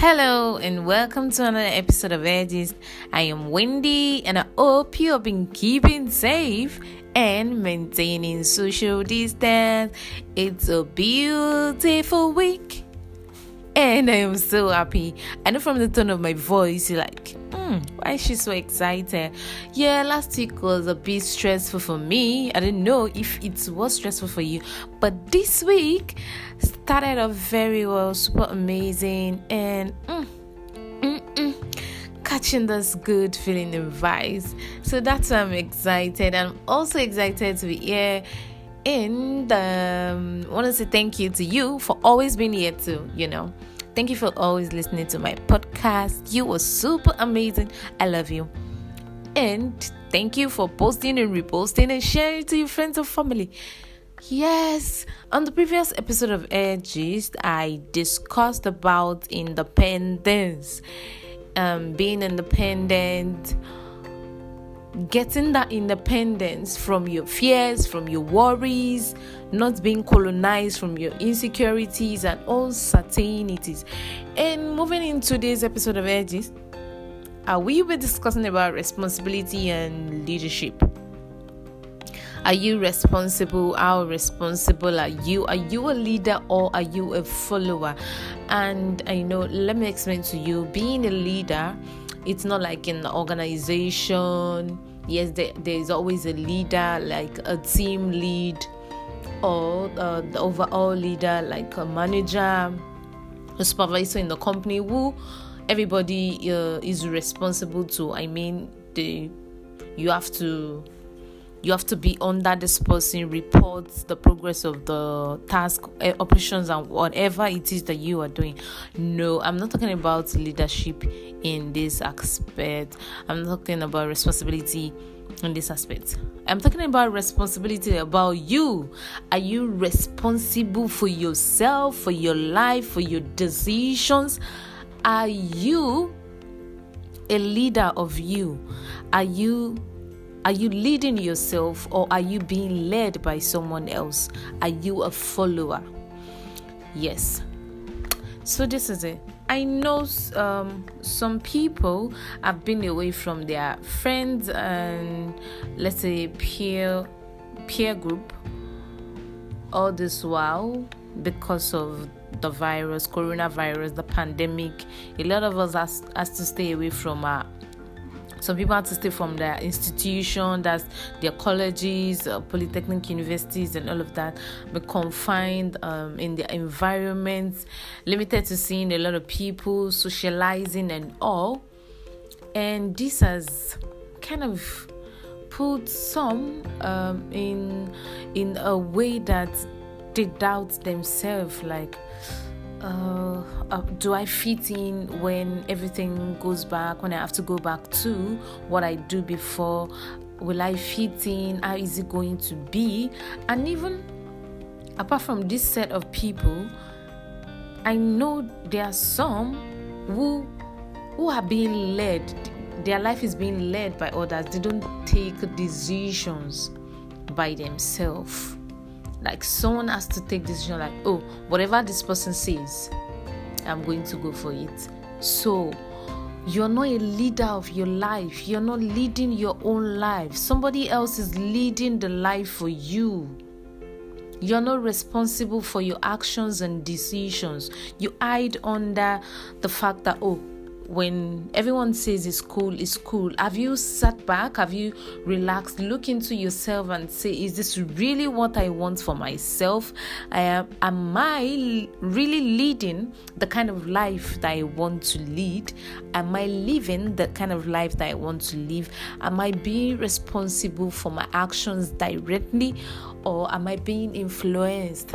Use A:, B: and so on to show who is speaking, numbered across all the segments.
A: Hello and welcome to another episode of Edges. I am Wendy and I hope you have been keeping safe and maintaining social distance. It's a beautiful week and I am so happy. I know from the tone of my voice, like, hmm, why is she so excited? Yeah, last week was a bit stressful for me. I didn't know if it was stressful for you, but this week started off very well, super amazing, and mm, mm, mm, catching this good feeling in vibes. So that's why I'm excited. I'm also excited to be here and um, want to say thank you to you for always being here too. You know, thank you for always listening to my podcast. You were super amazing. I love you, and thank you for posting and reposting and sharing it to your friends and family. Yes, on the previous episode of Edges, I discussed about independence, um, being independent getting that independence from your fears, from your worries, not being colonized from your insecurities and uncertainties. And moving into today's episode of Edges, uh, we will be discussing about responsibility and leadership. Are you responsible? How responsible are you? Are you a leader or are you a follower? And I know, let me explain to you being a leader it's not like in the organization yes there, there is always a leader like a team lead or uh, the overall leader like a manager a supervisor in the company who everybody uh, is responsible to i mean the you have to you have to be under this person reports the progress of the task uh, operations and whatever it is that you are doing. No i'm not talking about leadership in this aspect. I'm not talking about responsibility in this aspect. I'm talking about responsibility about you. Are you responsible for yourself for your life for your decisions? Are you a leader of you? Are you are you leading yourself or are you being led by someone else? Are you a follower? Yes. So, this is it. I know um, some people have been away from their friends and let's say peer peer group all this while because of the virus, coronavirus, the pandemic. A lot of us has, has to stay away from our some people have to stay from their institution, that's their colleges, uh, polytechnic universities, and all of that, be confined um, in their environments, limited to seeing a lot of people, socializing, and all. And this has kind of put some um, in in a way that they doubt themselves, like uh, uh, do I fit in when everything goes back, when I have to go back to what I do before? Will I fit in? How is it going to be? And even apart from this set of people, I know there are some who who are being led. Their life is being led by others. They don't take decisions by themselves like someone has to take decision like oh whatever this person says i'm going to go for it. So you're not a leader of your life. You're not leading your own life. Somebody else is leading the life for you. You're not responsible for your actions and decisions. You hide under the fact that oh when everyone says it's cool, it's cool. Have you sat back? Have you relaxed? Look into yourself and say, is this really what I want for myself? I am, am I really leading the kind of life that I want to lead? Am I living the kind of life that I want to live? Am I being responsible for my actions directly or am I being influenced?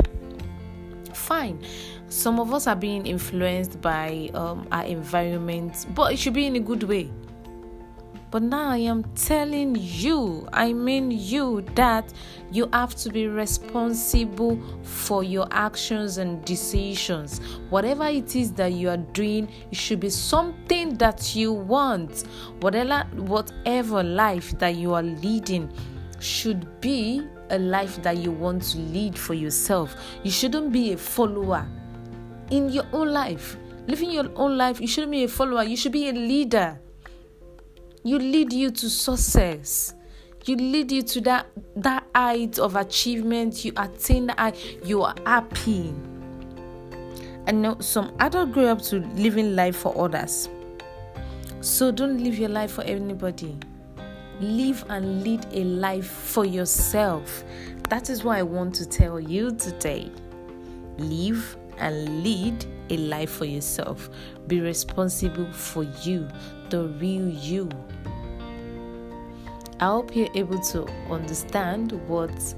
A: Fine some of us are being influenced by um, our environment, but it should be in a good way. But now I am telling you, I mean you, that you have to be responsible for your actions and decisions. Whatever it is that you are doing, it should be something that you want. Whatever, whatever life that you are leading should be a life that you want to lead for yourself. You shouldn't be a follower in your own life. living your own life, you shouldn't be a follower, you should be a leader. You lead you to success. You lead you to that that height of achievement. You attain that you are happy. And know some adults grow up to living life for others. So don't live your life for anybody. Live and lead a life for yourself. That is what I want to tell you today. Live and lead a life for yourself. Be responsible for you, the real you. I hope you're able to understand what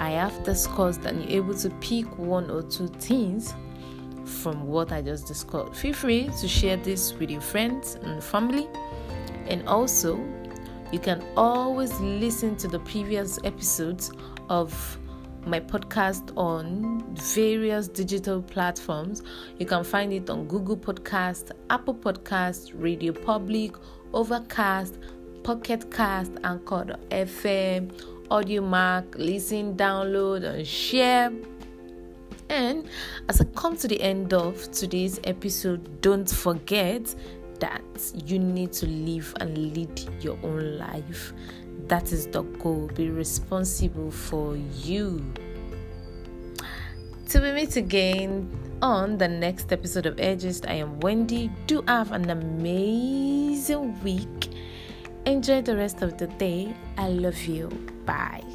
A: I have discussed and you're able to pick one or two things from what I just discussed. Feel free to share this with your friends and family. And also, you can always listen to the previous episodes of my podcast on various digital platforms. You can find it on Google Podcast, Apple Podcast, Radio Public, Overcast, Pocket Cast, Anchor FM, Audiomack, listen, download, and share. And as I come to the end of today's episode, don't forget that you need to live and lead your own life. That is the goal. Be responsible for you. Till we meet again on the next episode of Edges, I am Wendy. Do have an amazing week. Enjoy the rest of the day. I love you. Bye.